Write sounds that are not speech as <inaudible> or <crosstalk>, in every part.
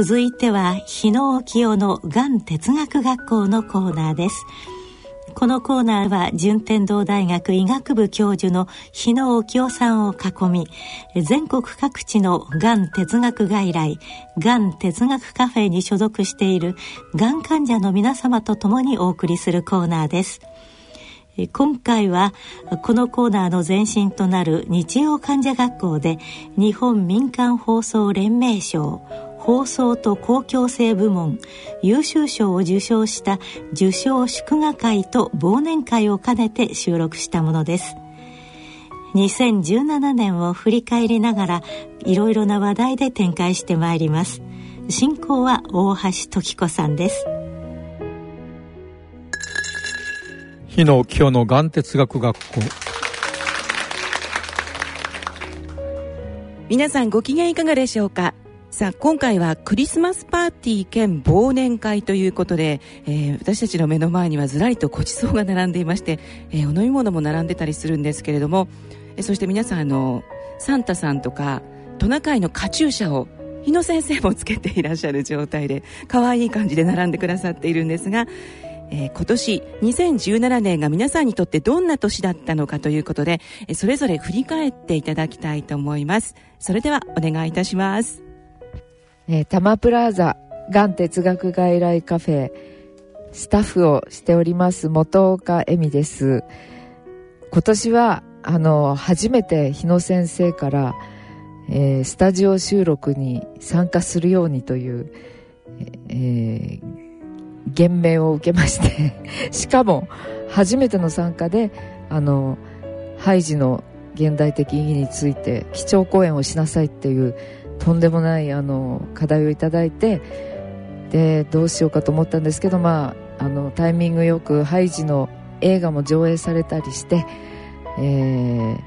続いては日野沖夫のがん哲学学校のコーナーです。このコーナーは順天堂大学医学部教授の日野沖夫さんを囲み全国各地のがん哲学外来がん哲学カフェに所属しているがん患者の皆様と共にお送りするコーナーです。今回はこのコーナーの前身となる日曜患者学校で日本民間放送連盟賞放送と公共性部門優秀賞を受賞した受賞祝賀会と忘年会を兼ねて収録したものです。2017年を振り返りながらいろいろな話題で展開してまいります。進行は大橋時子さんです。日野清の眼哲学学校。皆さんご機嫌いかがでしょうか？さあ今回はクリスマスパーティー兼忘年会ということで、えー、私たちの目の前にはずらりとごちそうが並んでいまして、えー、お飲み物も並んでたりするんですけれども、えー、そして皆さんあのサンタさんとかトナカイのカチューシャを日野先生もつけていらっしゃる状態で可愛い感じで並んでくださっているんですが、えー、今年2017年が皆さんにとってどんな年だったのかということで、えー、それぞれ振り返っていただきたいと思います。それではお願いいたします。えー、タマプラザがん哲学外来カフェスタッフをしております本岡恵美です。今年はあの初めて日野先生から、えー、スタジオ収録に参加するようにという、えー、言命を受けまして <laughs> しかも初めての参加であのハイジの現代的意義について基調講演をしなさいっていうとんでもないあの課題をいただいてでどうしようかと思ったんですけど、まあ、あのタイミングよくハイジの映画も上映されたりして、えー、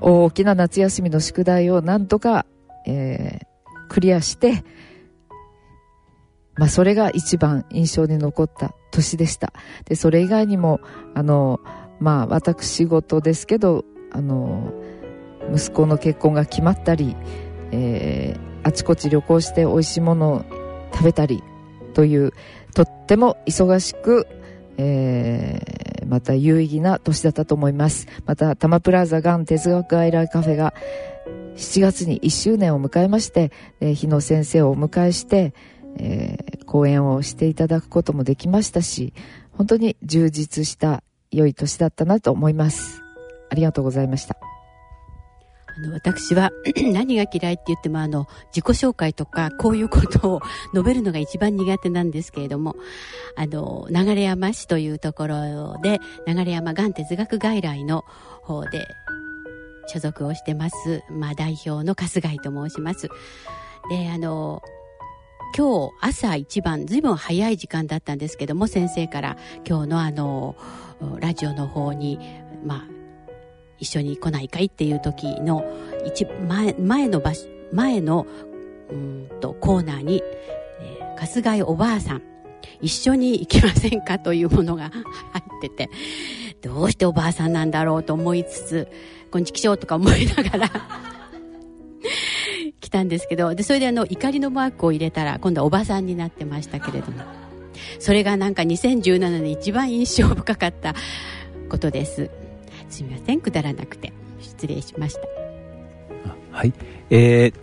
大きな夏休みの宿題をなんとか、えー、クリアしてまあ、それが一番印象に残った年でした。で、それ以外にも、あの、まあ、私事ですけど、あの、息子の結婚が決まったり、えー、あちこち旅行して美味しいものを食べたりという、とっても忙しく、えー、また有意義な年だったと思います。また、タマプラザガン哲学アイライカフェが7月に1周年を迎えまして、えー、日野先生をお迎えして、えー、講演をしていただくこともできましたし、本当に充実した良い年だったなと思います。ありがとうございました。あの、私は <clears throat> 何が嫌いって言っても、あの、自己紹介とか、こういうことを述べるのが一番苦手なんですけれども、あの、流山市というところで、流山がん哲学外来の方で所属をしてます、まあ、代表の春日井と申します。で、あの、今日朝一番、ずいぶん早い時間だったんですけども、先生から今日のあの、ラジオの方に、まあ、一緒に来ないかい？っていう時の一前前の場所前のうんとコーナーに、えー、春日井おばあさん。一緒に行きませんか？というものが入ってて。どうしておばあさんなんだろうと思いつつこんちきしょうとか思いながら。<laughs> 来たんですけど。でそれであの怒りのマークを入れたら今度はおばさんになってましたけれども。それがなんか2017年一番印象深かったことです。すみません。くだらなくて。失礼しました。はい。えー、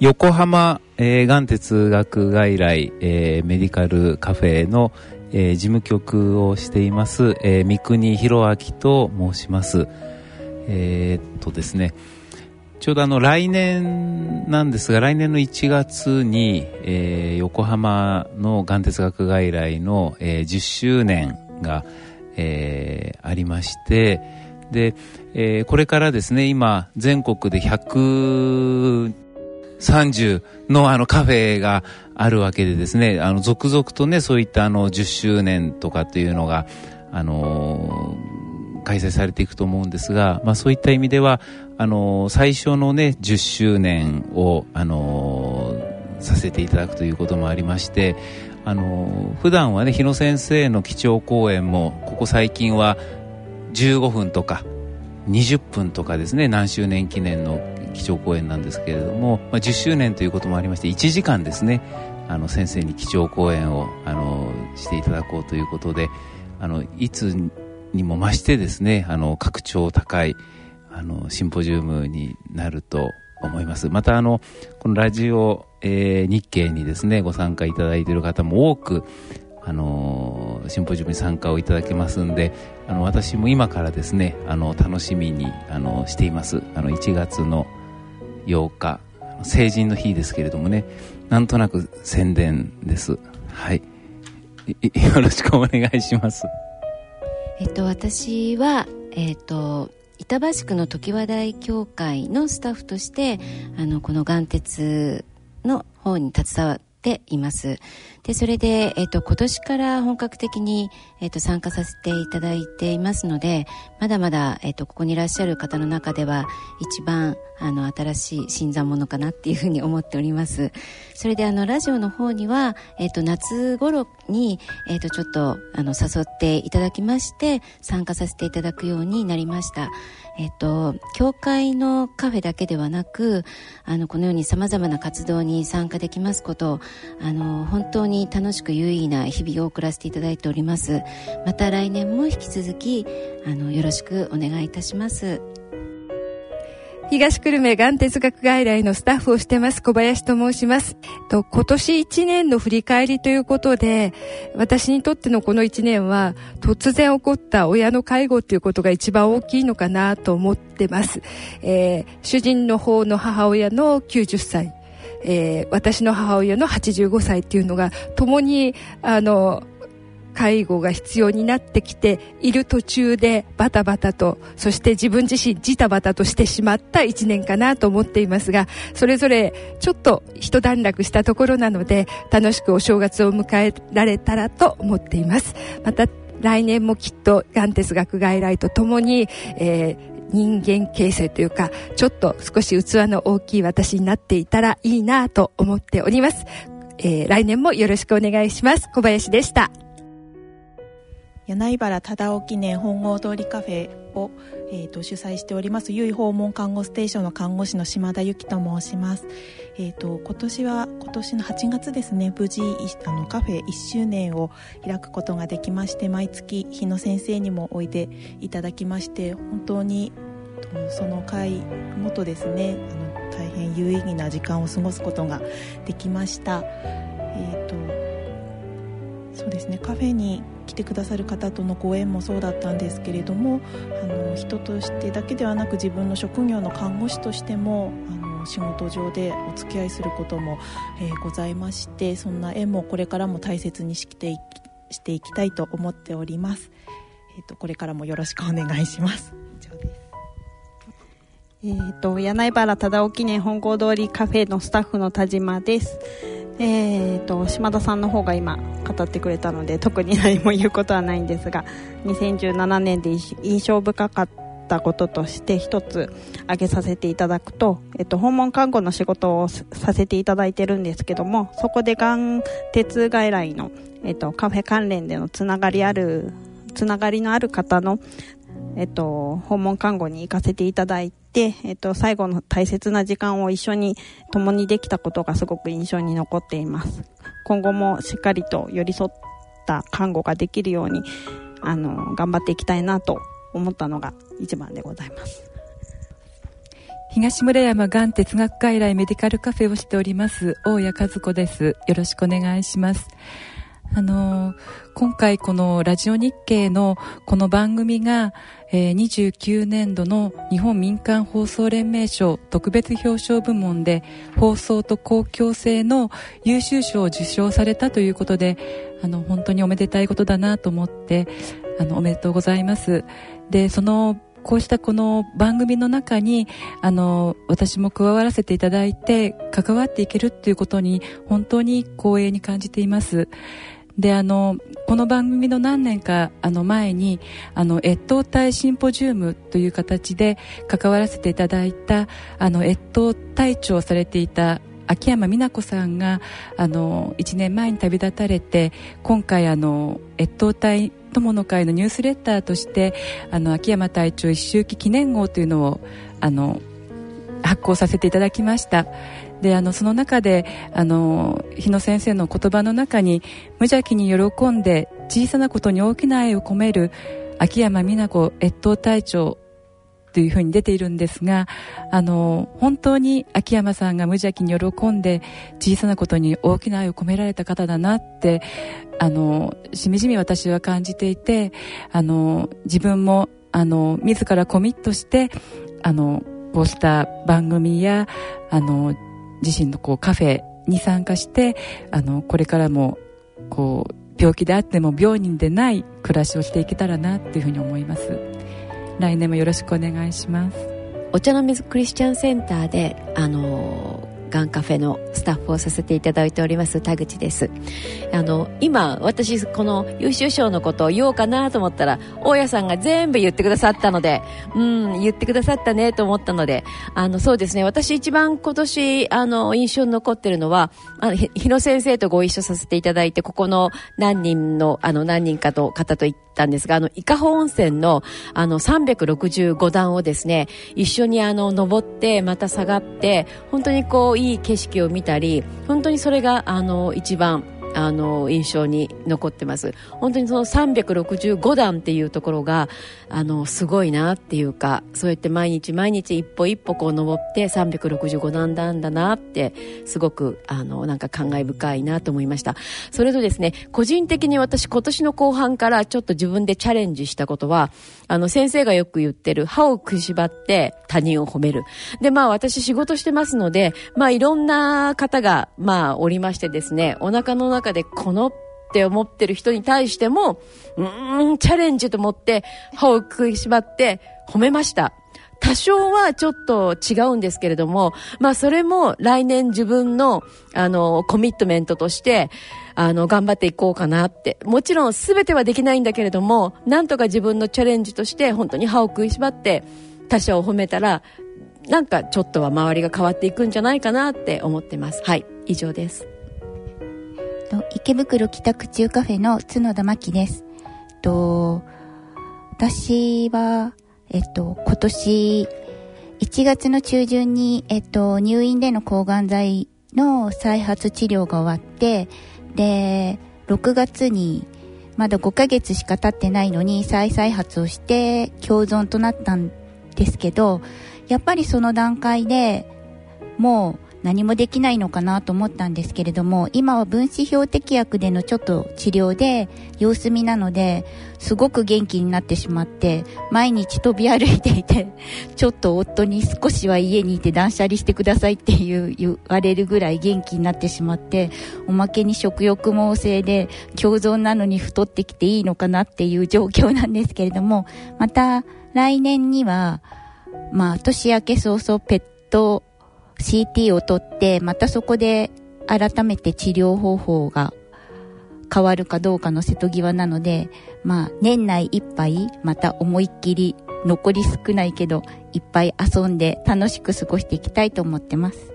横浜、えー、眼哲学外来、えー、メディカルカフェの、えー、事務局をしています、えー、三国弘明と申します。えー、っとですね。ちょうどあの来年なんですが来年の1月に、えー、横浜の眼哲学外来の、えー、10周年が、えー、ありましてで、えー、これからですね今全国で130のあのカフェがあるわけでですねあの続々とねそういったあの10周年とかっていうのがあの開催されていくと思うんですが、まあ、そういった意味ではあの最初のね10周年をあのさせていただくということもありましてあの普段はね日野先生の基調講演もここ最近は15分とか20分とかですね何周年記念の基調講演なんですけれども、まあ、10周年ということもありまして1時間ですねあの先生に基調講演をあのしていただこうということであのいつにも増してですねあの格調高いあのシンポジウムになると思います。またあのこのラジオ、えー、日経にですねご参加いただいている方も多くあのシンポジウムに参加をいただけますんであの私も今からですねあの楽しみにあのしています。あの1月の8日成人の日ですけれどもねなんとなく宣伝です。はいよろしくお願いします。えっと私はえっと板橋区の常盤台協会のスタッフとしてあのこの岩鉄の方に携わっています。でそれで、えっと、今年から本格的に、えっと、参加させていただいていますのでまだまだ、えっと、ここにいらっしゃる方の中では一番あの新しい新参者かなっていうふうに思っております。それであのラジオの方には、えっと、夏頃に、えっと、ちょっとあの誘っていただきまして参加させていただくようになりました。えっと、教会のカフェだけではなくあのこのようにさまざまな活動に参加できますことあの本当にに楽しく有意義な日々を送らせていただいておりますまた来年も引き続きあのよろしくお願いいたします東久留米がん哲学外来のスタッフをしてます小林と申します。と今年1年の振り返りということで、私にとってのこの1年は突然起こった親の介護ということが一番大きいのかなと思ってます。えー、主人の方の母親の90歳。えー、私の母親の85歳っていうのが共にあの介護が必要になってきている途中でバタバタとそして自分自身ジタバタとしてしまった1年かなと思っていますがそれぞれちょっと一段落したところなので楽しくお正月を迎えられたらと思っています。また来年もきっとがん哲学外来とともに、えー人間形成というか、ちょっと少し器の大きい私になっていたらいいなと思っております。えー、来年もよろしくお願いします。小林でした。柳原忠夫記念本郷通りカフェを、えーと、主催しておりますゆい訪問看護ステーションの看護師の島田由紀と申します、えーと、今年は今年の8月ですね無事あのカフェ1周年を開くことができまして毎月日野先生にもおいでいただきまして本当にその会もとですねあの大変有意義な時間を過ごすことができました。えーとそうですねカフェに来てくださる方とのご縁もそうだったんですけれどもあの人としてだけではなく自分の職業の看護師としてもあの仕事上でお付き合いすることも、えー、ございましてそんな縁もこれからも大切にしていきしていきたいと思っております、えーと、これからもよろしくお願いします。以上です。えーと、柳原忠夫記念本郷通りカフェのスタッフの田島です。えーと、島田さんの方が今語ってくれたので特に何も言うことはないんですが2017年で印象深かったたこととして一つ挙げさせていただくと、えっと、訪問看護の仕事をさせていただいてるんですけどもそこでがん鉄外来の、えっと、カフェ関連でのつながりあるつながりのある方の、えっと、訪問看護に行かせていただいて、えっと、最後の大切な時間を一緒に共にできたことがすごく印象に残っています。今後もしっかりと寄り添った看護ができるように、あの、頑張っていきたいなと思ったのが一番でございます。東村山がん哲学外来メディカルカフェをしております大谷和子です。よろしくお願いします。あの今回このラジオ日経のこの番組が、えー、29年度の日本民間放送連盟賞特別表彰部門で放送と公共性の優秀賞を受賞されたということであの本当におめでたいことだなと思ってあのおめでとうございますでそのこうしたこの番組の中にあの私も加わらせていただいて関わっていけるっていうことに本当に光栄に感じています。であのこの番組の何年かあの前にあの越冬隊シンポジウムという形で関わらせていただいたあの越冬隊長をされていた秋山美奈子さんがあの1年前に旅立たれて今回あの越冬隊友の会のニュースレターとしてあの秋山隊長一周忌記念号というのをあの発行させていただきましたであのその中であの日野先生の言葉の中に無邪気に喜んで小さなことに大きな愛を込める秋山美奈子越冬隊長というふうに出ているんですがあの本当に秋山さんが無邪気に喜んで小さなことに大きな愛を込められた方だなってあのしみじみ私は感じていてあの自分もあの自らコミットしてあのこうした番組やあの自身のこうカフェに参加してあのこれからもこう病気であっても病人でない暮らしをしていけたらなっていうふうに思います。来年もよろしくお願いします。お茶の水クリスチャンセンターであのガンカフェのスタッフをさせていただいております田口です。あの今私この優秀賞のことを言おうかなと思ったら大家さんが全部言ってくださったのでうん言ってくださったねと思ったのであのそうですね。私一番今年あの印象に残ってるのはあの日野先生とご一緒させていただいてここの何人のあの何人かと方と行ってたんですがあの伊香保温泉のあの365段をですね一緒にあの登ってまた下がって本当にこういい景色を見たり本当にそれがあの一番あの印象に残ってます。本当にその365段っていうところがあのすごいなっていうかそうやって毎日毎日一歩一歩こう登って365段なんだなってすごくあのなんか感慨深いなと思いました。それとですね個人的に私今年の後半からちょっと自分でチャレンジしたことはあの先生がよく言ってる歯をくしばって他人を褒める。でまあ私仕事してますのでまあいろんな方がまあおりましてですねお腹の中中でこのって思ってる人に対しても、うーん、チャレンジと思って歯を食いしばって褒めました。多少はちょっと違うんですけれども、まあそれも来年自分のあのコミットメントとしてあの頑張っていこうかなって。もちろん全てはできないんだけれども、なんとか自分のチャレンジとして本当に歯を食いしばって他者を褒めたら、なんかちょっとは周りが変わっていくんじゃないかなって思ってます。はい、以上です。池袋北区中カフェの角田真希です。と私は、えっと、今年1月の中旬に、えっと、入院での抗がん剤の再発治療が終わって、で、6月にまだ5ヶ月しか経ってないのに再再発をして共存となったんですけど、やっぱりその段階でもう何もできないのかなと思ったんですけれども今は分子標的薬でのちょっと治療で様子見なのですごく元気になってしまって毎日飛び歩いていて <laughs> ちょっと夫に少しは家にいて断捨離してくださいっていう言われるぐらい元気になってしまっておまけに食欲旺盛で共存なのに太ってきていいのかなっていう状況なんですけれどもまた来年にはまあ年明け早々ペット CT を取って、またそこで改めて治療方法が変わるかどうかの瀬戸際なので、まあ、年内いっぱい、また思いっきり、残り少ないけど、いっぱい遊んで楽しく過ごしていきたいと思ってます。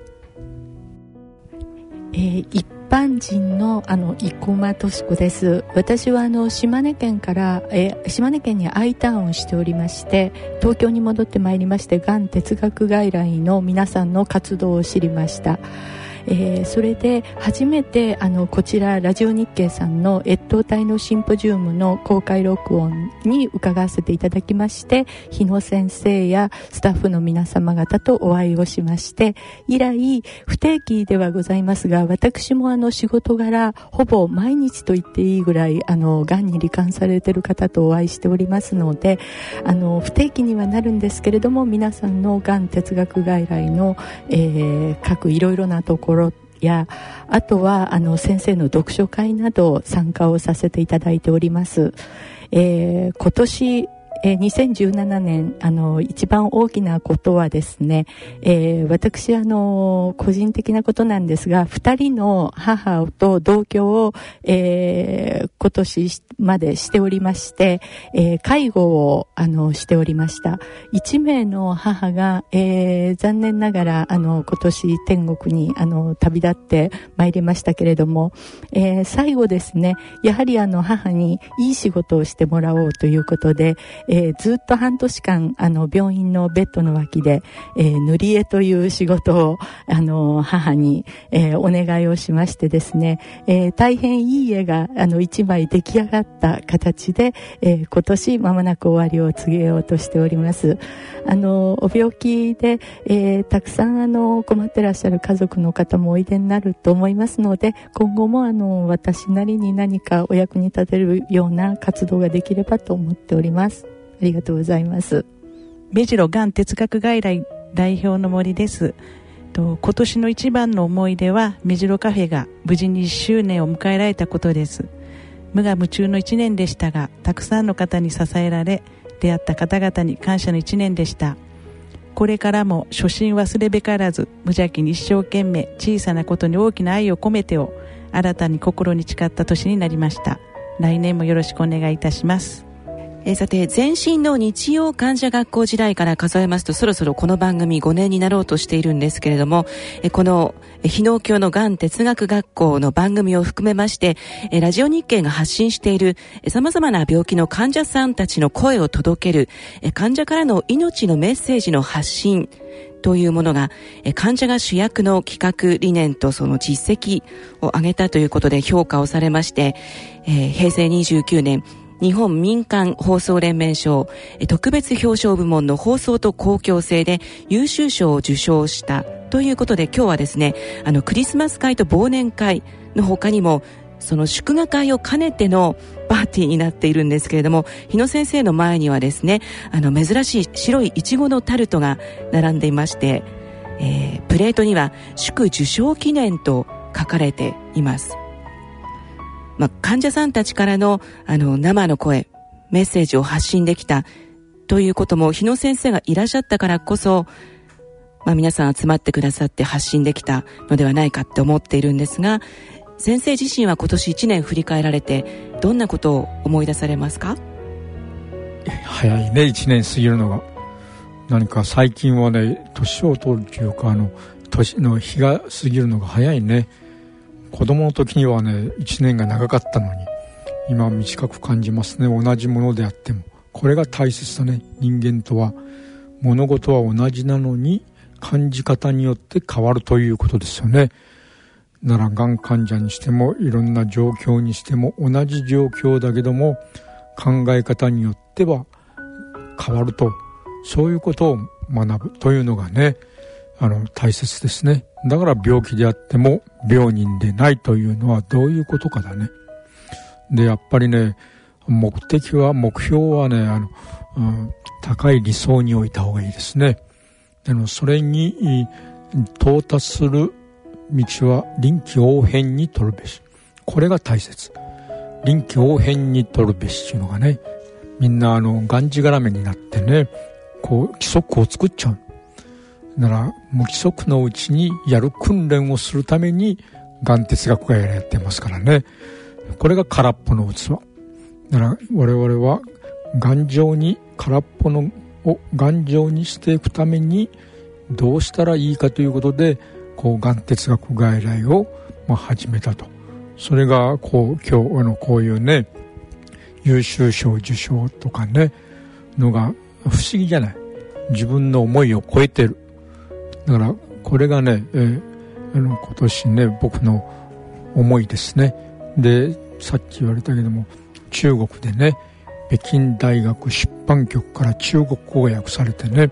えー、般人のあの生駒敏子です。私はあの島根県から、え、島根県に I ターンをしておりまして東京に戻ってまいりましてがん哲学外来の皆さんの活動を知りました。えー、それで初めてあのこちらラジオ日経さんの越冬隊のシンポジウムの公開録音に伺わせていただきまして日野先生やスタッフの皆様方とお会いをしまして以来不定期ではございますが私もあの仕事柄ほぼ毎日と言っていいぐらいあのがんに罹患されている方とお会いしておりますのであの不定期にはなるんですけれども皆さんのがん哲学外来の、えー、各いろいろなところろやあとはあの先生の読書会など参加をさせていただいております、えー、今年えー、2017年あの一番大きなことはですね、えー、私あの個人的なことなんですが2人の母と同居を、えー、今年までしておりまして、えー、介護をあのしておりました。1名の母が、えー、残念ながらあの今年天国にあの旅立ってまいりましたけれども、えー、最後ですねやはりあの母にいい仕事をしてもらおうということで、えー、ずっと半年間あの病院のベッドの脇で、えー、塗り絵という仕事をあの母に、えー、お願いをしましてですね、えー、大変いい絵があの一枚出来上がった形で、えー、今年まもなく終わりを告げようとしております。あのお病気で、えー、たくさんあの困ってらっしゃる家族の方もおいでになると思いますので今後もあの私なりに何かお役に立てるような活動ができればと思っております。ありがとうございます。目白がん哲学外来代表の森です。今年の一番の思い出は目白カフェが無事に1周年を迎えられたことです。無我夢中の1年でしたがたくさんの方に支えられ出会った方々に感謝の1年でした。これからも初心忘れべからず無邪気に一生懸命小さなことに大きな愛を込めてを新たに心に誓った年になりました。来年もよろしくお願いいたします。えー、さて前身の日曜患者学校時代から数えますとそろそろこの番組5年になろうとしているんですけれども、えー、この日農協のがん哲学学校の番組を含めまして、えー、ラジオ日経が発信しているえ様々な病気の患者さんたちの声を届ける、えー、患者からの命のメッセージの発信というものが患者が主役の企画理念とその実績を上げたということで評価をされまして、えー、平成29年日本民間放送連盟賞特別表彰部門の放送と公共性で優秀賞を受賞したということで今日はですねあのクリスマス会と忘年会の他にもその祝賀会を兼ねてのパーティーになっているんですけれども日野先生の前にはですねあの珍しい白いいちごのタルトが並んでいまして、えー、プレートには祝受賞記念と書かれています。まあ、患者さんたちからのあの生の声メッセージを発信できたということも日野先生がいらっしゃったからこそ、まあ、皆さん集まってくださって発信できたのではないかって思っているんですが先生自身は今年1年振り返られてどんなことを思い出されますか？早いね1年過ぎるのが。何か最近はね年を取るというかあの年の日が過ぎるのが早いね。子供の時にはね1年が長かったのに今短く感じますね。同じものであっても。これが大切だね。人間とは。物事は同じなのに感じ方によって変わるということですよね。ならがん患者にしてもいろんな状況にしても同じ状況だけども考え方によっては変わると。そういうことを学ぶというのがねあの大切ですね。だから病気であっても病人でないというのはどういうことかだね。で、やっぱりね、目的は、目標はね、あの、うん、高い理想に置いた方がいいですね。でもそれに到達する道は臨機応変に取るべし。これが大切。臨機応変に取るべしっていうのがね、みんなあの、がんじがらめになってね、こう、規則を作っちゃう。なら無規則のうちにやる訓練をするためにがん哲学がやってますからね。これが空っぽの器。なら我々は頑丈に空っぽのを頑丈にしていくためにどうしたらいいかということでこうがん哲学外来をまあ始めたと。それがこう今日あのこういうね優秀賞受賞とかねのが不思議じゃない。自分の思いを超えてる。だからこれがね、えー、あの今年ね僕の思いですねでさっき言われたけども中国でね北京大学出版局から中国語が訳されてね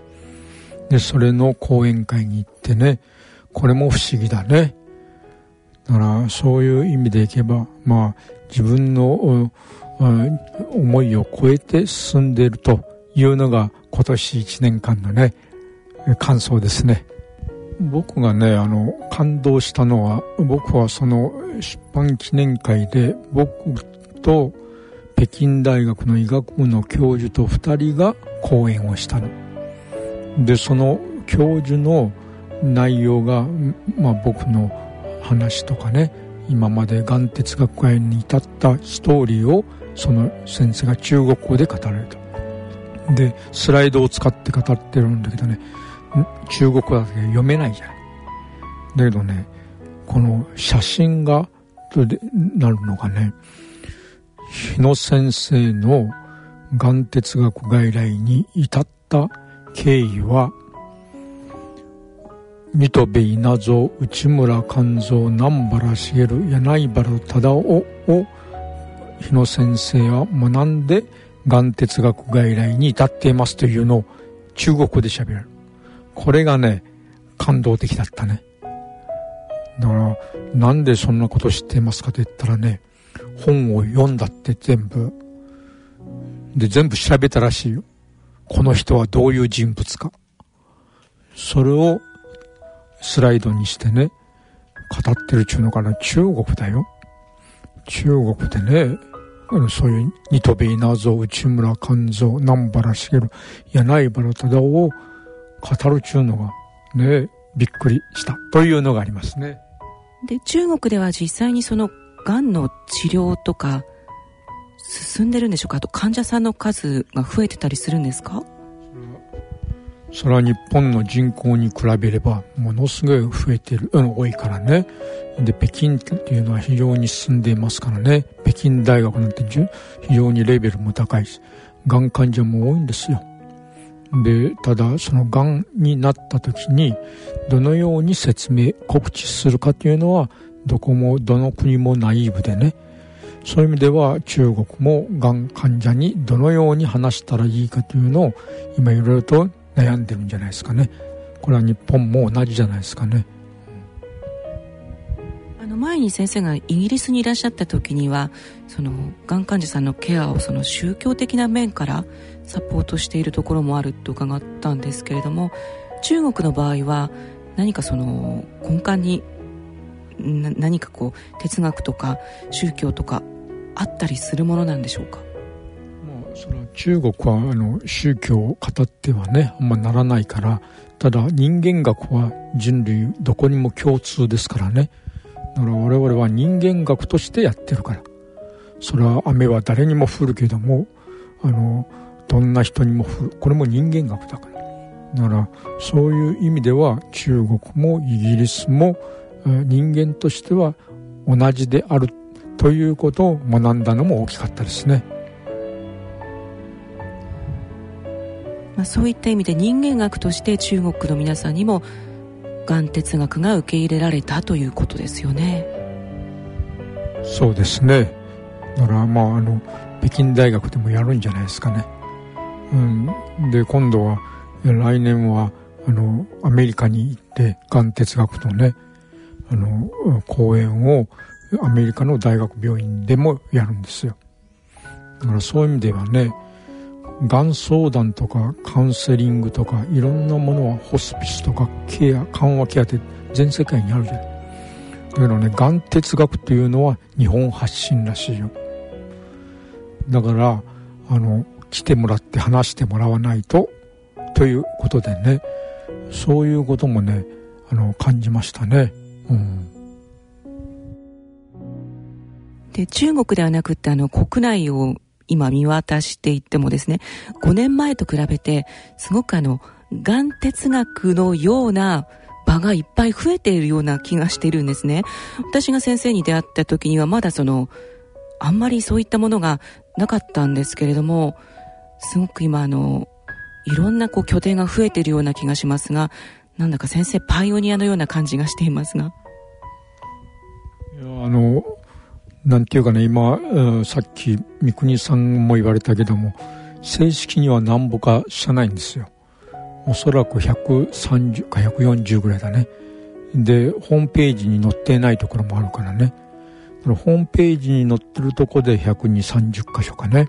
でそれの講演会に行ってねこれも不思議だねだからそういう意味でいけばまあ自分の思いを超えて進んでいるというのが今年1年間のね感想ですね。僕がねあの感動したのは僕はその出版記念会で僕と北京大学の医学部の教授と2人が講演をしたの。でその教授の内容が、まあ、僕の話とかね今までがん哲学会に至ったストーリーをその先生が中国語で語られた。でスライドを使って語ってるんだけどね中国語だけ読めないじゃんだけどねこの写真がなるのがね日野先生のがん哲学外来に至った経緯は水戸部稲造内村勘蔵南原茂柳原忠夫を日野先生は学んでがん哲学外来に至っていますというのを中国語で喋る。これがね、感動的だったね。だから、なんでそんなこと知ってますかと言ったらね、本を読んだって全部。で、全部調べたらしいよ。この人はどういう人物か。それをスライドにしてね、語ってるっちゅうのかな、中国だよ。中国でね、そういうニトベイナゾウ、内村勘蔵、南原茂、柳原忠夫を語るっちゅうのがね、びっくりしたというのがありますね。で、中国では実際にその癌の治療とか進んでるんでしょうか？あと患者さんの数が増えてたりするんですか？それは日本の人口に比べればものすごい増えてる、うん、多いからね。で、北京っていうのは非常に進んでいますからね。北京大学なんて非常にレベルも高いし、がん患者も多いんですよ。で、ただそのがんになった時にどのように説明、告知するかというのはどこも、どの国もナイーブでね。そういう意味では中国もがん患者にどのように話したらいいかというのを今いろいろと悩んでるんじゃないですかね。これは日本も同じじゃないですかね。あの前に先生がイギリスにいらっしゃった時にはそのがん患者さんのケアをその宗教的な面からサポートしているところもあると伺ったんですけれども中国の場合は何かその根幹に何かこう哲学とか宗教とかあったりするものなんでしょうか？その中国はあの宗教を語ってはねあんまならないからただ人間学は人類どこにも共通ですからね。だから我々は人間学としてやってるから。それは雨は誰にも降るけどもあのどんな人にもこれも人間学だから。だからそういう意味では中国もイギリスも人間としては同じであるということを学んだのも大きかったですね。まあ、そういった意味で人間学として中国の皆さんにもがん哲学が受け入れられたということですよね。そうですね。だからまああの北京大学でもやるんじゃないですかねうん。で今度は来年はあのアメリカに行ってがん哲学のねあの講演をアメリカの大学病院でもやるんですよ。だからそういう意味ではねがん相談とかカウンセリングとかいろんなものはホスピスとかケア緩和ケアって全世界にあるじゃない。だけどねがん哲学っていうのは日本発信らしいよ。だからあの来てもらって話してもらわないとということでね。そういうこともねあの感じましたね。うん。で中国ではなくてあの国内を今見渡していってもですね、5年前と比べて、すごくあの、がん哲学のような場がいっぱい増えているような気がしているんですね。私が先生に出会った時にはまだその、あんまりそういったものがなかったんですけれども、すごく今あの、いろんなこう拠点が増えているような気がしますが、なんだか先生パイオニアのような感じがしていますが。いやあのなんていうかね、今、さっき三國さんも言われたけども、正式には何ぼか社ないんですよ。おそらく130か140ぐらいだね。で、ホームページに載っていないところもあるからね。ホームページに載ってるとこで120、30箇所かね。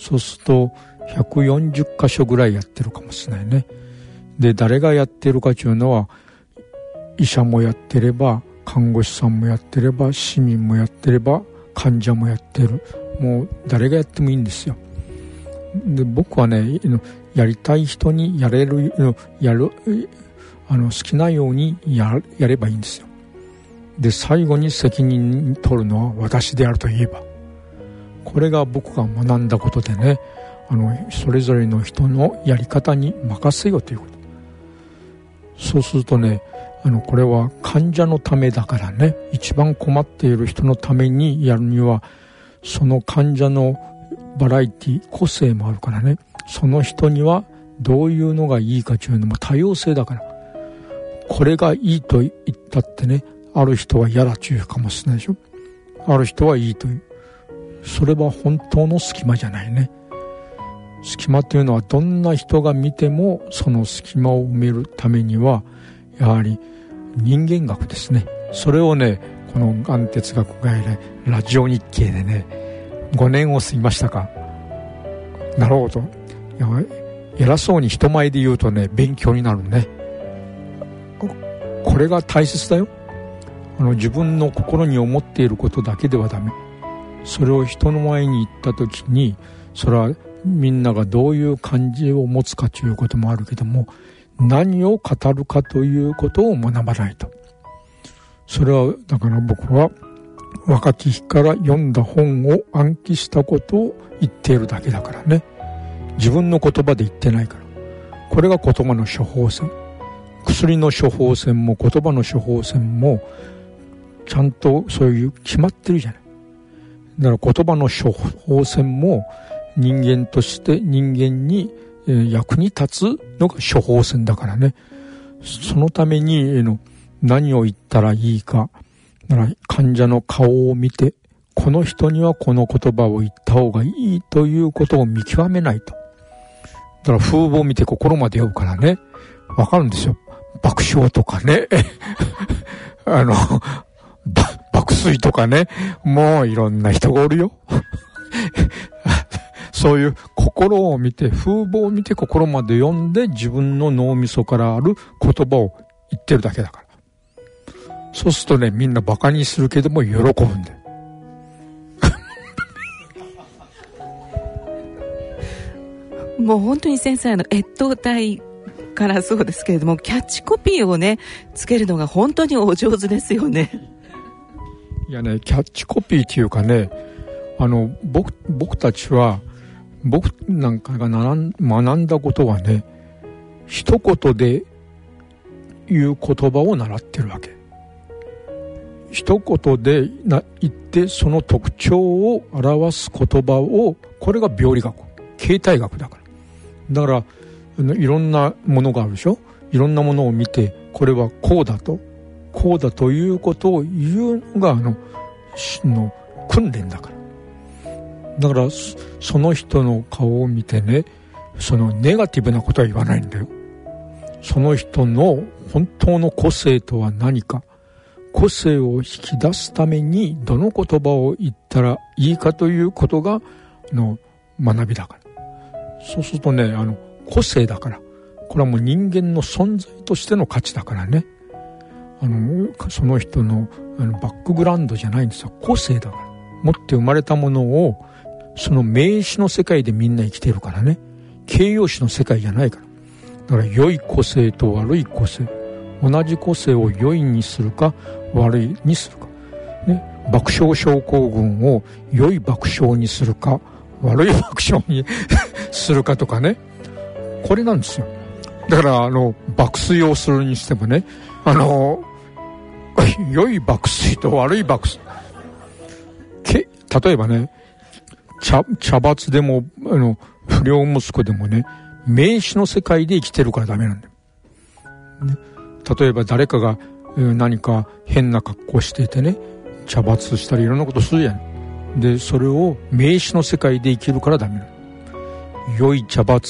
そうすると、140箇所ぐらいやってるかもしれないね。で、誰がやってるかというのは、医者もやってれば、看護師さんもやってれば市民もやってれば患者もやってる。もう誰がやってもいいんですよ。で僕はねやりたい人にやれるやるあの好きなようにややればいいんですよ。で最後に責任取るのは私であるといえば。これが僕が学んだことでねあのそれぞれの人のやり方に任せようということ。そうするとねあのこれは患者のためだからね一番困っている人のためにやるにはその患者のバラエティ個性もあるからねその人にはどういうのがいいかというのも多様性だからこれがいいと言ったってねある人は嫌だというかもしれないでしょ。ある人はいいという。それは本当の隙間じゃないね。隙間というのはどんな人が見てもその隙間を埋めるためにはやはり人間学ですね。それをねこのがん哲学外来ラジオ日経でね5年を過ぎましたか。なるほど偉そうに人前で言うとね勉強になるね。これが大切だよ。あの自分の心に思っていることだけではダメ。それを人の前に言った時にそれはみんながどういう感じを持つかということもあるけども何を語るかということを学ばないと。それはだから僕は若き日から読んだ本を暗記したことを言っているだけだからね。自分の言葉で言ってないから。これが言葉の処方箋。薬の処方箋も言葉の処方箋もちゃんとそういう決まってるじゃない。だから言葉の処方箋も人間として人間に役に立つのが処方箋だからね。そのためにの何を言ったらいいか。だから患者の顔を見てこの人にはこの言葉を言った方がいいということを見極めないと。だから風貌を見て心まで酔うからね。わかるんですよ。爆笑とかね。<laughs> あの爆睡とかね、もういろんな人がおるよ。<laughs> そういう心を見て、風貌を見て心まで読んで自分の脳みそからある言葉を言ってるだけだから。そうするとね、みんな馬鹿にするけども喜ぶんだよ。<laughs> もう本当に先生の越冬隊からそうですけれどもキャッチコピーをねつけるのが本当にお上手ですよねいやねキャッチコピーっていうかねあの僕僕たちは僕なんかが学んだことはね一言で言う言葉を習ってるわけ。一言でな言ってその特徴を表す言葉をこれが病理学形態学だから。だからいろんなものがあるでしょ？いろんなものを見てこれはこうだと。こうだということを言うのがあのの訓練だから。だからその人の顔を見てねそのネガティブなことは言わないんだよ。その人の本当の個性とは何か。個性を引き出すためにどの言葉を言ったらいいかということがの学びだから。そうするとねあの個性だから。これはもう人間の存在としての価値だからね。あのその人のあのバックグラウンドじゃないんですよ。個性だから。持って生まれたものをその名詞の世界でみんな生きてるからね。形容詞の世界じゃないから。だから良い個性と悪い個性。同じ個性を良いにするか悪いにするか、ね、爆笑症候群を良い爆笑にするか悪い爆笑に <laughs> するかとかね。これなんですよ。だからあの爆睡をするにしてもね。あの良い爆睡と悪い爆睡。け例えばね茶茶髪でもあの不良息子でもね名詞の世界で生きてるからダメなんだよ、ね、例えば誰かがえ何か変な格好していてね茶髪したりいろんなことするやん。でそれを名詞の世界で生きるからダメなの良い茶髪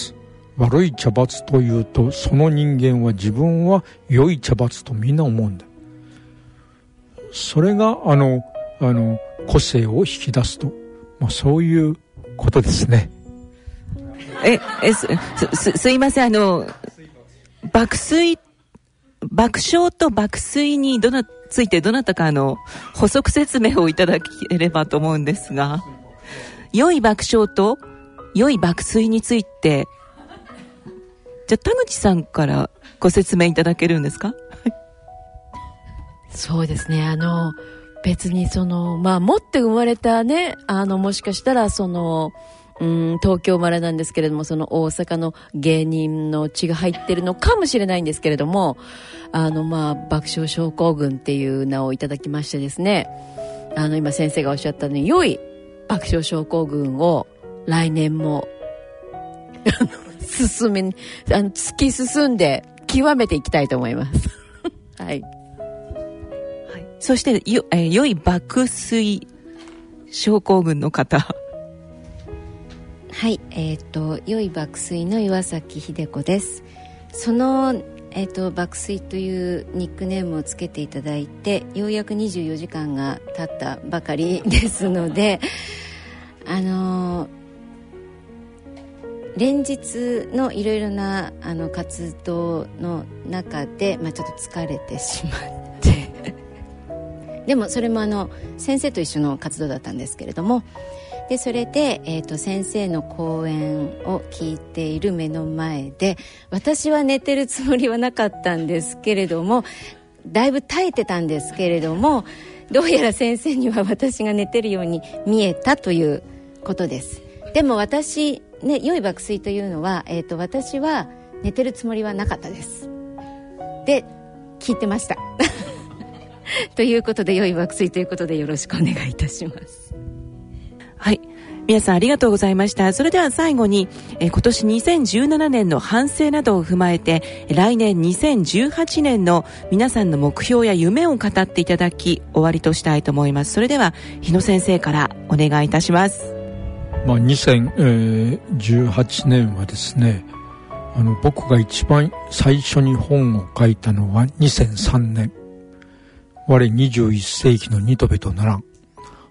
悪い茶髪というとその人間は自分は良い茶髪とみんな思うんだそれがあのあの個性を引き出すと、まあ、そういうことですね。ええすすすいませんあの爆睡爆笑と爆睡にどなついてどなたかあの補足説明をいただければと思うんですが良い爆笑と良い爆睡について、じゃあ田口さんからご説明いただけるんですか？そうですね。あの、別にその、まあ、持って生まれたね、あの、もしかしたらその、うん、東京生まれなんですけれども、その大阪の芸人の血が入ってるのかもしれないんですけれども、あの、まあ、爆笑症候群っていう名をいただきましてですね、あの、今先生がおっしゃったように、良い爆笑症候群を来年も、あの、進め、あの、突き進んで、極めていきたいと思います。<laughs> はい。そしてよ、えー、良い爆睡症候群の方。はいえっ、ー、と良い爆睡の岩崎秀子です。その、えーと、爆睡というニックネームをつけていただいてようやく24時間が経ったばかりですので <laughs> あの連日のいろいろなあの活動の中で、まあ、ちょっと疲れてしまってでもそれもあの先生と一緒の活動だったんですけれどもでそれで、えーと、先生の講演を聞いている目の前で私は寝てるつもりはなかったんですけれどもだいぶ耐えてたんですけれどもどうやら先生には <laughs> 私が寝てるように見えたということです。でも私、ね、良い爆睡というのは、えーと私は寝てるつもりはなかったです。で聞いてました。<laughs> ということで良い爆睡ということでよろしくお願いいたします。はい。皆さんありがとうございました。それでは最後に、え今年2017年の反省などを踏まえて来年2018年の皆さんの目標や夢を語っていただき終わりとしたいと思います。それでは日野先生からお願いいたします。まあ、2018年はですねあの僕が一番最初に本を書いたのは2003年我21世紀のニトベとならん。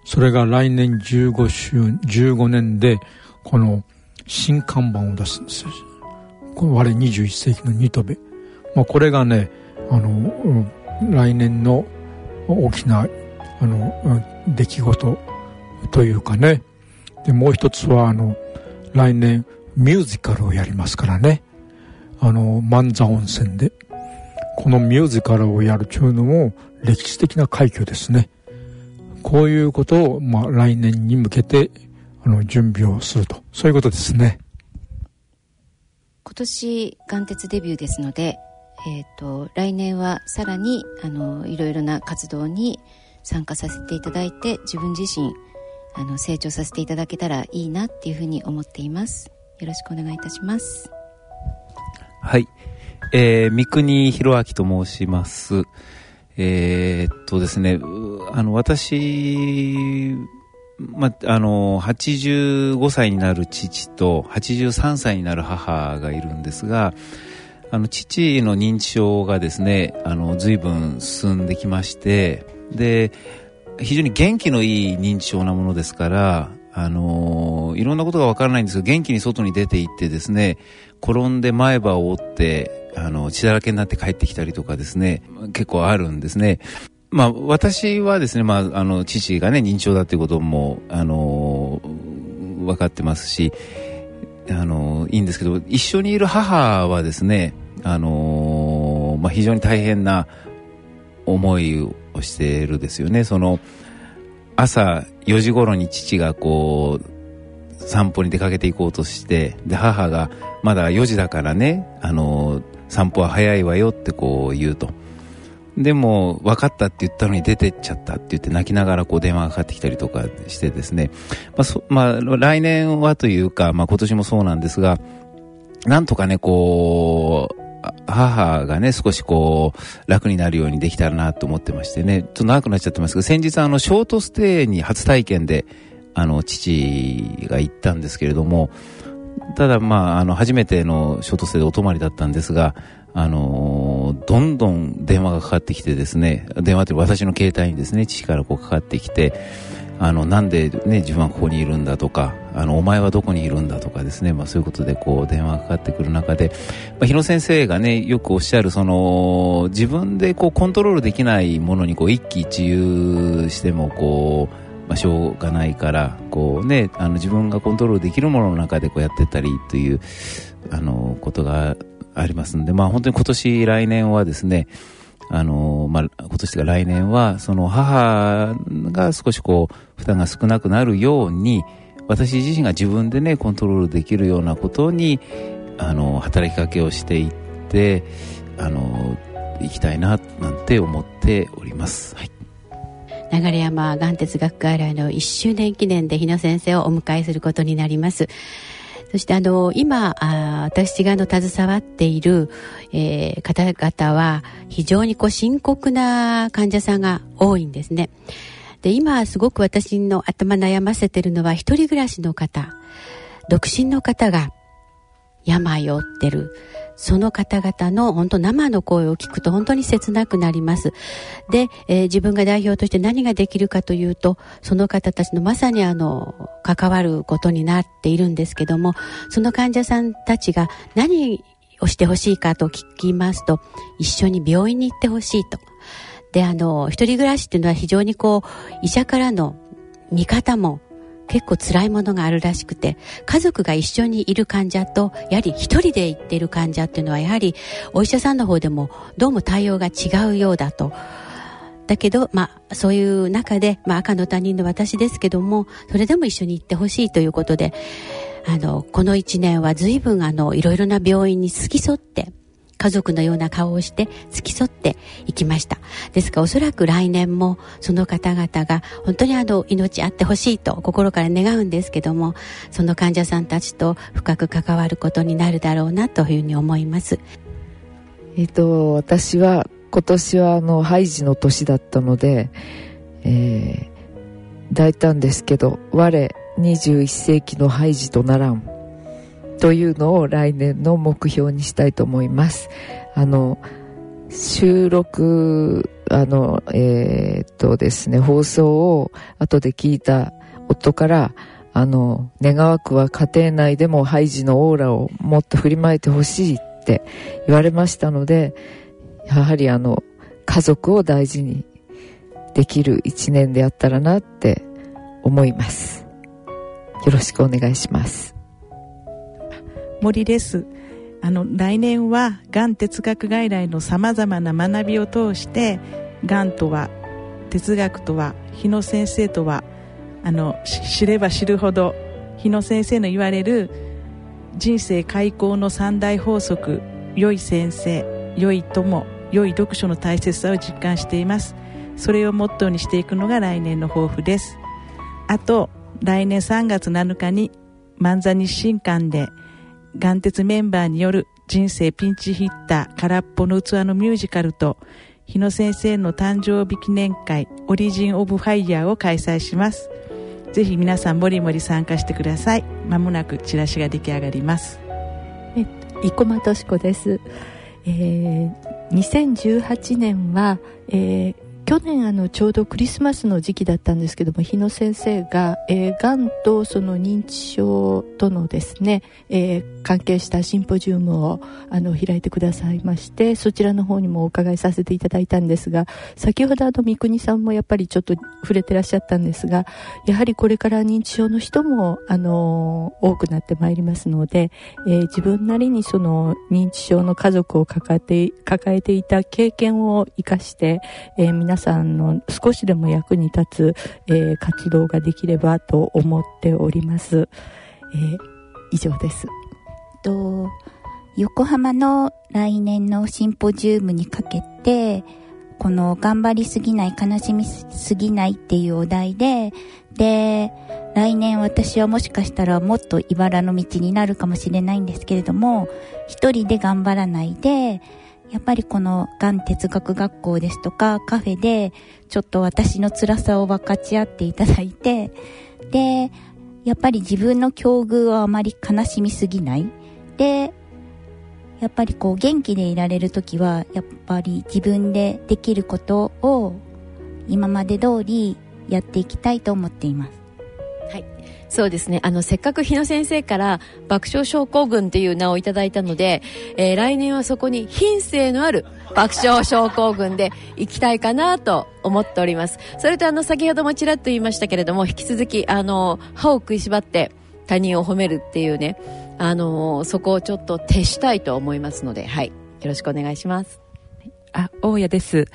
それが来年15周、15年で、この新看板を出すんですよ。この我21世紀のニトベ。まあ、これがね、あの、来年の大きな、あの、出来事というかね。で、もう一つは、あの、来年ミュージカルをやりますからね。あの、万座温泉で。このミュージカルをやるというのも歴史的な快挙ですね。こういうことを、まあ、来年に向けて、あの、準備をすると。そういうことですね。今年、元鉄デビューですので、えっ、ー、と、来年はさらに、あの、いろいろな活動に参加させていただいて、自分自身、あの、成長させていただけたらいいなっていうふうに思っています。よろしくお願いいたします。はい。えー、三国博明と申します。えー、っとですね、あの、私、ま、あの、85歳になる父と83歳になる母がいるんですが、あの、父の認知症がですね、あの、随分進んできまして、で、非常に元気のいい認知症なものですから、あのいろんなことがわからないんですけど、元気に外に出て行ってですね、転んで前歯を折って、あの、血だらけになって帰ってきたりとかですね、結構あるんですね。まあ、私はですね、まあ、あの、父がね、認知症だっていうことも、あの、分かってますし、あの、いいんですけど、一緒にいる母はですね、あの、まあ、非常に大変な思いをしてるですよね。その、朝4時頃に父がこう、散歩に出かけていこうとして、で、母が、まだ4時だからね、あの、散歩は早いわよってこう言うと。でも、分かったって言ったのに出てっちゃったって言って泣きながらこう電話がかかってきたりとかしてですね。まあ、そまあ、来年はというか、まあ今年もそうなんですが、なんとかね、こう、母がね、少しこう、楽になるようにできたらなと思ってましてね、ちょっと長くなっちゃってますけど、先日あの、ショートステイに初体験で、あの、父が行ったんですけれども、ただまあ、あの、初めてのショートステイでお泊まりだったんですが、あのー、どんどん電話がかかってきてですね、電話って私の携帯にですね、父からこうかかってきて、あの、なんでね、自分はここにいるんだとか、あの、お前はどこにいるんだとかですね、まあそういうことでこう電話がかかってくる中で、まあ、日野先生がね、よくおっしゃる、その、自分でこうコントロールできないものにこう一喜一憂してもこう、まあ、しょうがないからこう、ね、あの自分がコントロールできるものの中でこうやってたりというあのことがありますんで、まあ、本当に今年来年はですねあのまあ、今年が来年はその母が少しこう負担が少なくなるように私自身が自分でねコントロールできるようなことにあの働きかけをしていってあのいきたいななんて思っております。はい流山がん哲学外来の1周年記念で日野先生をお迎えすることになります。そしてあの今あ私があの携わっている、えー、方々は非常にこう深刻な患者さんが多いんですね。で今すごく私の頭悩ませてるのは一人暮らしの方独身の方が病を負ってるその方々の本当生の声を聞くと本当に切なくなります。で、えー、自分が代表として何ができるかというと、その方たちのまさにあの、関わることになっているんですけども、その患者さんたちが何をしてほしいかと聞きますと、一緒に病院に行ってほしいと。で、あの、一人暮らしっていうのは非常にこう、医者からの見方も結構辛いものがあるらしくて、家族が一緒にいる患者と、やはり一人で行っている患者っていうのは、やはりお医者さんの方でもどうも対応が違うようだと。だけど、まあ、そういう中で、まあ、赤の他人の私ですけども、それでも一緒に行ってほしいということで、あの、この一年は随分あの、いろいろな病院に付き添って、家族のような顔をして付き添っていきました。ですからおそらく来年もその方々が本当にあの命あってほしいと心から願うんですけどもその患者さんたちと深く関わることになるだろうなというふうに思います。えっと私は今年はあのハイジの年だったので、えー、大胆ですけど我21世紀のハイジとならん。というのを来年の目標にしたいと思います。あの、収録、あの、えー、っとですね、放送を後で聞いた夫から、あの、願わくは家庭内でもハイジのオーラをもっと振りまいてほしいって言われましたので、やはりあの、家族を大事にできる一年であったらなって思います。よろしくお願いします。森です。あの来年はがん哲学外来のさまざまな学びを通してがんとは哲学とは日野先生とはあの知れば知るほど日野先生の言われる人生開口の三大法則良い先生良い友良い読書の大切さを実感しています。それをモットーにしていくのが来年の抱負です。あと来年3月7日に万座日進館で眼鉄メンバーによる人生ピンチヒッター空っぽの器のミュージカルと日野先生の誕生日記念会オリジンオブファイヤーを開催します。ぜひ皆さんもりもり参加してください。まもなくチラシが出来上がります。え生駒敏子です、えー、2018年は、えー去年あのちょうどクリスマスの時期だったんですけども日野先生が、えー、がんとその認知症とのですね、えー、関係したシンポジウムをあの開いてくださいましてそちらの方にもお伺いさせていただいたんですが先ほどあの三國さんもやっぱりちょっと触れてらっしゃったんですがやはりこれから認知症の人もあの多くなってまいりますので、えー、自分なりにその認知症の家族を抱えて抱えていた経験を生かして、えー、皆さんの少しでも役に立つ、えー、活動ができればと思っております。えー、以上です。と横浜の来年のシンポジウムにかけて、この頑張りすぎない、悲しみすぎないっていうお題で、で、来年私はもしかしたらもっと茨の道になるかもしれないんですけれども、一人で頑張らないで、やっぱりこのがん哲学学校ですとかカフェでちょっと私の辛さを分かち合っていただいて、で、やっぱり自分の境遇をあまり悲しみすぎない。で、やっぱりこう元気でいられる時は、やっぱり自分でできることを今まで通りやっていきたいと思っています。そうですね。あのせっかく日野先生から爆笑症候群という名をいただいたので、えー、来年はそこに品性のある爆笑症候群で行きたいかなと思っております。それとあの先ほどもちらっと言いましたけれども引き続きあの歯を食いしばって他人を褒めるっていうねあのそこをちょっと徹したいと思いますのではい。よろしくお願いします。あ大家です、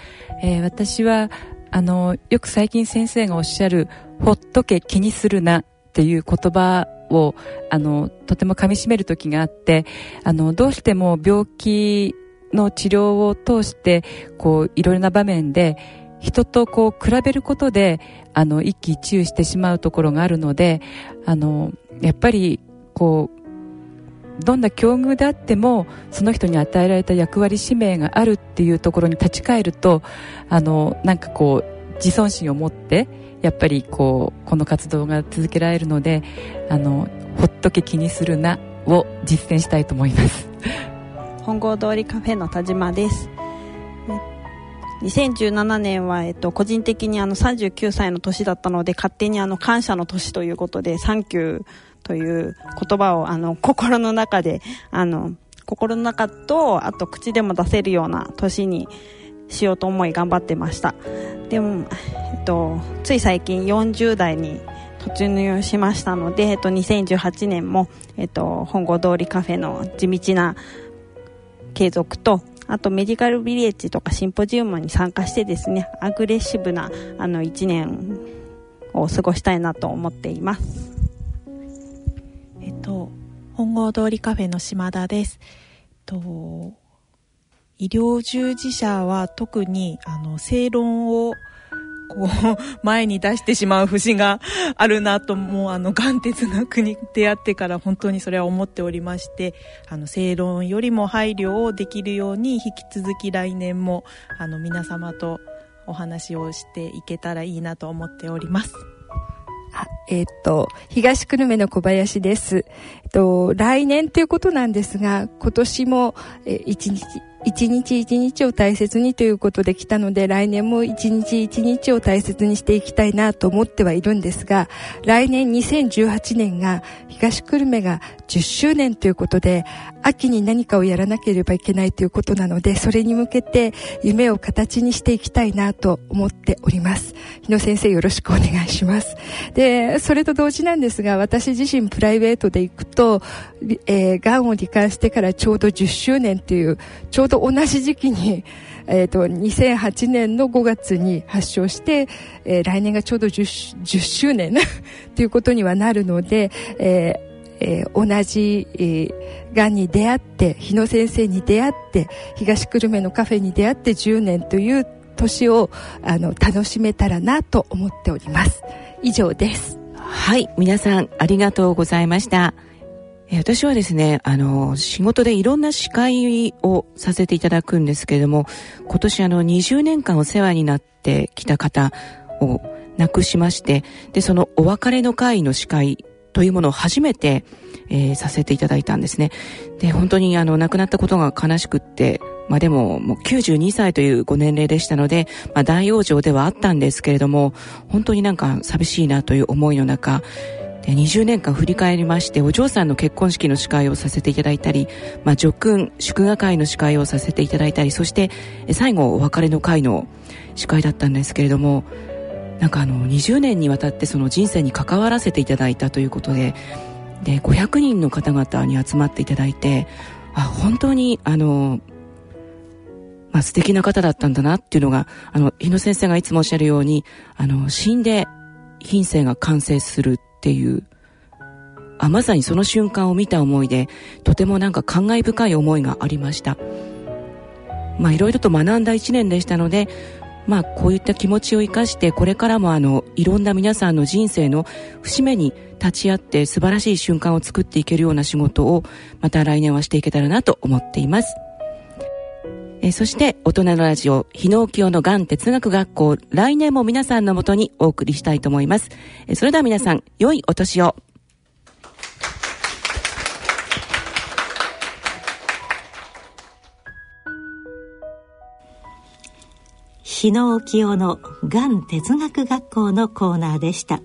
えー、私はあのよく最近先生がおっしゃる「ほっとけ気にするな」っていう言葉をあのとてもかみしめる時があってあのどうしても病気の治療を通してこういろいろな場面で人とこう比べることであの一喜一憂してしまうところがあるのであのやっぱりこうどんな境遇であってもその人に与えられた役割使命があるっていうところに立ち返るとあのなんかこう自尊心を持ってやっぱりこうこの活動が続けられるのであのほっとけ気にするなを実践したいと思います。<laughs> 本郷通りカフェの田島です。2017年は、えっと、個人的にあの39歳の年だったので勝手にあの感謝の年ということで「サンキュー」という言葉をあの心の中であの心の中とあと口でも出せるような年にしようと思い頑張ってました。でも、えっと、つい最近40代に突入しましたので、えっと、2018年も、えっと、本郷通りカフェの地道な継続とあとメディカルビレッジとかシンポジウムに参加してですねアグレッシブなあの1年を過ごしたいなと思っています。えっと本郷通りカフェの島田です、えっと、医療従事者は特にあの正論をこう、前に出してしまう節があるなと、もうあの、眼哲学に出会ってから本当にそれは思っておりまして、あの、正論よりも配慮をできるように、引き続き来年も、あの、皆様とお話をしていけたらいいなと思っております。えっ、と、東久留米の小林です。えっ、と、来年ということなんですが、今年も、え一日、一日一日を大切にということで来たので、来年も一日一日を大切にしていきたいなと思ってはいるんですが、来年2018年が東久留米が10周年ということで、秋に何かをやらなければいけないということなので、それに向けて夢を形にしていきたいなと思っております。日野先生よろしくお願いします。で、それと同時なんですが、私自身プライベートで行くと、えー、癌を罹患してからちょうど10周年という、ちょうど同じ時期に、えっ、と、2008年の5月に発症して、えー、来年がちょうど 10, 10周年 <laughs> ということにはなるので、えーえー、同じ、えー、がんに出会って日野先生に出会って東久留米のカフェに出会って10年という年をあの楽しめたらなと思っております。以上です。はい皆さんありがとうございました。私はですね、あの、仕事でいろんな司会をさせていただくんですけれども、今年あの、20年間お世話になってきた方を亡くしまして、で、そのお別れの会の司会というものを初めて、えー、させていただいたんですね。で、本当にあの、亡くなったことが悲しくって、まあでも、もう92歳というご年齢でしたので、まあ大往生ではあったんですけれども、本当になんか寂しいなという思いの中、で20年間振り返りましてお嬢さんの結婚式の司会をさせていただいたり、まあ、叙勲祝賀会の司会をさせていただいたりそして最後お別れの会の司会だったんですけれどもなんかあの20年にわたってその人生に関わらせていただいたということでで500人の方々に集まっていただいてあ本当にあの、まあ、素敵な方だったんだなっていうのがあの日野先生がいつもおっしゃるようにあの死んで品性が完成するっていうあまさにその瞬間を見た思いでとてもなんか感慨深い思いがありました。まあいろいろと学んだ一年でしたのでまあ、こういった気持ちを生かしてこれからもあのいろんな皆さんの人生の節目に立ち会って素晴らしい瞬間を作っていけるような仕事をまた来年はしていけたらなと思っています。えそして大人のラジオ日野清のがん哲学学校来年も皆さんのもとにお送りしたいと思います。えそれでは皆さん良いお年を。日野清のがん哲学学校のコーナーでした。